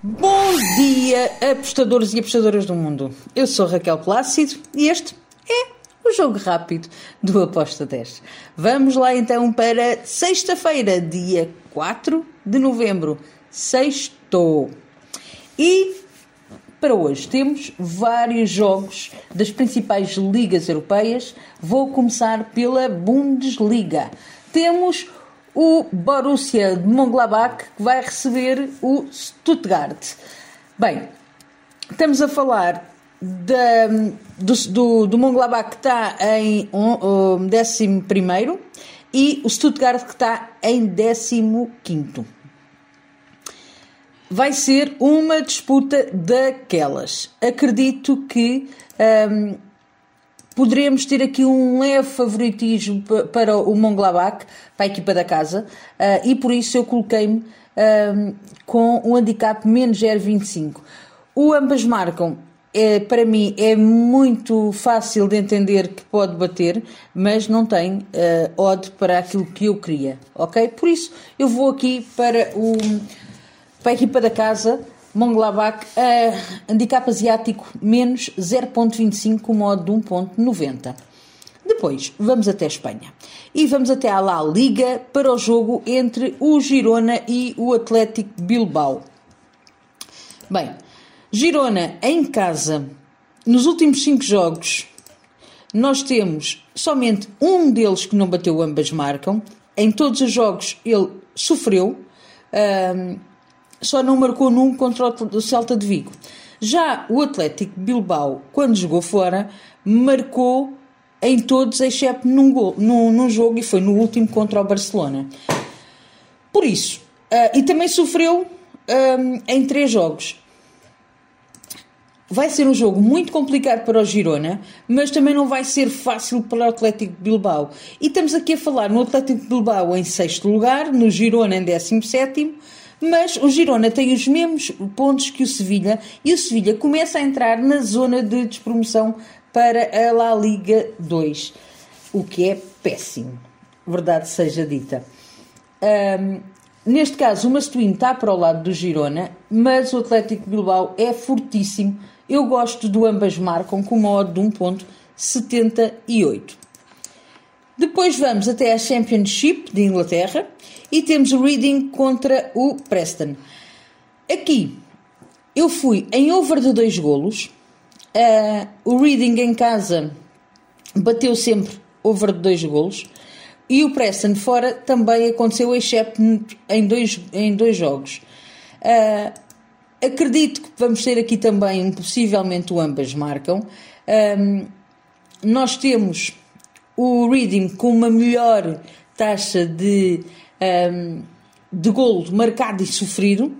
Bom dia, apostadores e apostadoras do mundo. Eu sou Raquel Plácido e este é o jogo rápido do Aposta 10. Vamos lá então para sexta-feira, dia 4 de novembro. Sextou. E para hoje temos vários jogos das principais ligas europeias. Vou começar pela Bundesliga. Temos o Borussia de Mönchengladbach vai receber o Stuttgart. Bem, estamos a falar do, do, do Mönchengladbach que está em um, um, 11 e o Stuttgart que está em 15 vai ser uma disputa daquelas. Acredito que poderemos ter aqui um leve favoritismo para o Mönchengladbach, para a equipa da casa, uh, e por isso eu coloquei-me um, com um handicap menos 0,25. O ambas marcam, é, para mim é muito fácil de entender que pode bater, mas não tem uh, odd para aquilo que eu queria, ok? Por isso eu vou aqui para o para a equipa da casa, Mönchengladbach, uh, handicap asiático menos 0.25 com modo de 1.90. Depois, vamos até Espanha. E vamos até à La Liga para o jogo entre o Girona e o Atlético Bilbao. Bem, Girona em casa, nos últimos 5 jogos, nós temos somente um deles que não bateu, ambas marcam. Em todos os jogos ele sofreu. Uh, só não marcou num contra o Celta de Vigo. Já o Atlético Bilbao, quando jogou fora, marcou em todos, exceto num, gol, num, num jogo, e foi no último contra o Barcelona. Por isso, uh, e também sofreu um, em três jogos. Vai ser um jogo muito complicado para o Girona, mas também não vai ser fácil para o Atlético Bilbao. E estamos aqui a falar no Atlético Bilbao em sexto lugar, no Girona em décimo sétimo, mas o Girona tem os mesmos pontos que o Sevilha e o Sevilha começa a entrar na zona de despromoção para a La Liga 2, o que é péssimo, verdade seja dita. Um, neste caso, o Mastuíno está para o lado do Girona, mas o Atlético Bilbao é fortíssimo. Eu gosto do ambas marcam com uma odd de 1.78. Depois vamos até a Championship de Inglaterra e temos o Reading contra o Preston. Aqui eu fui em over de dois golos. Uh, o Reading em casa bateu sempre over de dois golos. E o Preston fora também aconteceu, exceto em dois, em dois jogos. Uh, acredito que vamos ter aqui também, possivelmente, o ambas marcam. Um, nós temos o Reading com uma melhor taxa de um, de golo marcado e sofrido.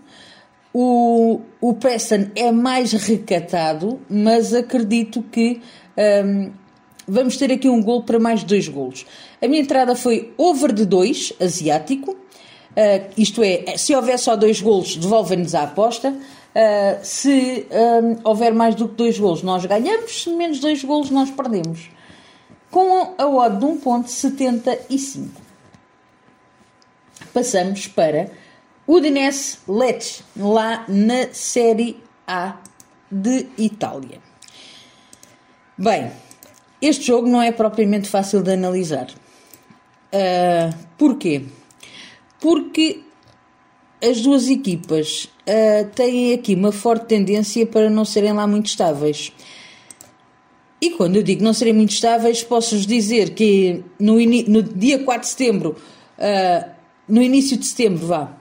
O, o Preston é mais recatado, mas acredito que um, vamos ter aqui um golo para mais dois golos. A minha entrada foi over de dois, asiático. Uh, isto é, se houver só dois golos, devolvem-nos a aposta. Uh, se um, houver mais do que dois golos, nós ganhamos. Se menos dois golos, nós perdemos. Com a odd de 1.75 passamos para Udinese Lecce, lá na Série A de Itália. Bem, este jogo não é propriamente fácil de analisar. Uh, porquê? Porque as duas equipas uh, têm aqui uma forte tendência para não serem lá muito estáveis. E quando eu digo não serem muito estáveis, posso-vos dizer que no, no, dia 4 de setembro uh, no início de setembro, vá.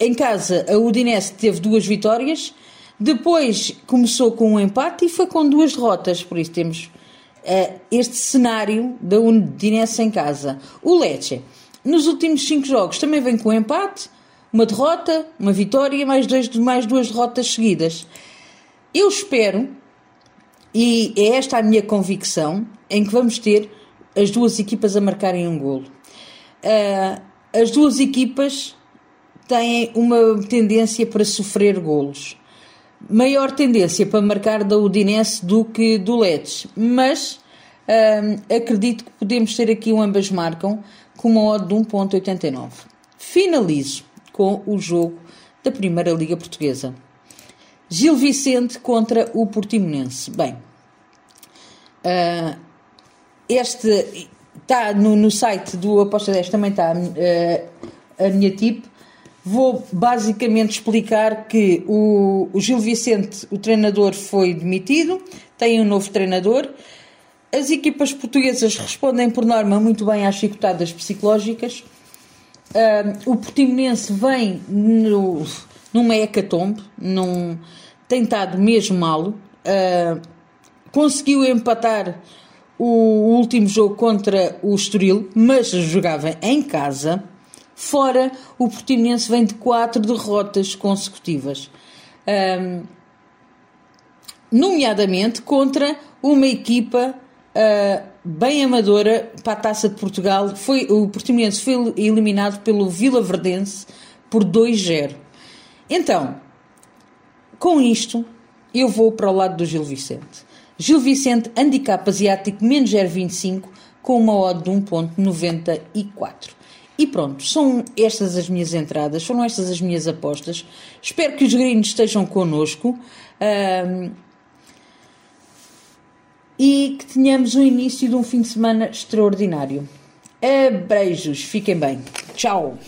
Em casa, a Udinese teve duas vitórias, depois começou com um empate e foi com duas derrotas, por isso temos uh, este cenário da Udinese em casa. O Lecce, nos últimos cinco jogos, também vem com um empate, uma derrota, uma vitória, mais, dois, mais duas derrotas seguidas. Eu espero, e é esta a minha convicção, em que vamos ter as duas equipas a marcarem um golo. Uh, as duas equipas têm uma tendência para sofrer golos. Maior tendência para marcar da Udinese do que do Leeds, mas hum, acredito que podemos ter aqui um ambas marcam com uma odd de 1.89. Finalizo com o jogo da Primeira Liga Portuguesa. Gil Vicente contra o Portimonense. Bem, uh, este está no, no, site do Aposta 10 também está uh, a minha tip. Vou basicamente explicar que o, o Gil Vicente, o treinador, foi demitido, tem um novo treinador. As equipas portuguesas respondem, por norma, muito bem às chicotadas psicológicas. Uh, o Portimonense vem no, numa hecatombe, num, tem estado mesmo mal. Uh, conseguiu empatar o último jogo contra o Estoril, mas jogava em casa. Fora, o Portimonense vem de quatro derrotas consecutivas. Um, nomeadamente contra uma equipa uh, bem amadora para a Taça de Portugal. Foi, o Portimonense foi eliminado pelo Vila Verdense por 2-0. Então, com isto, eu vou para o lado do Gil Vicente. Gil Vicente, handicap asiático, menos 0,25, com uma odd de 1,94. E pronto, são estas as minhas entradas, foram estas as minhas apostas. Espero que os gringos estejam connosco um, e que tenhamos o início de um fim de semana extraordinário. Abreijos, fiquem bem. Tchau!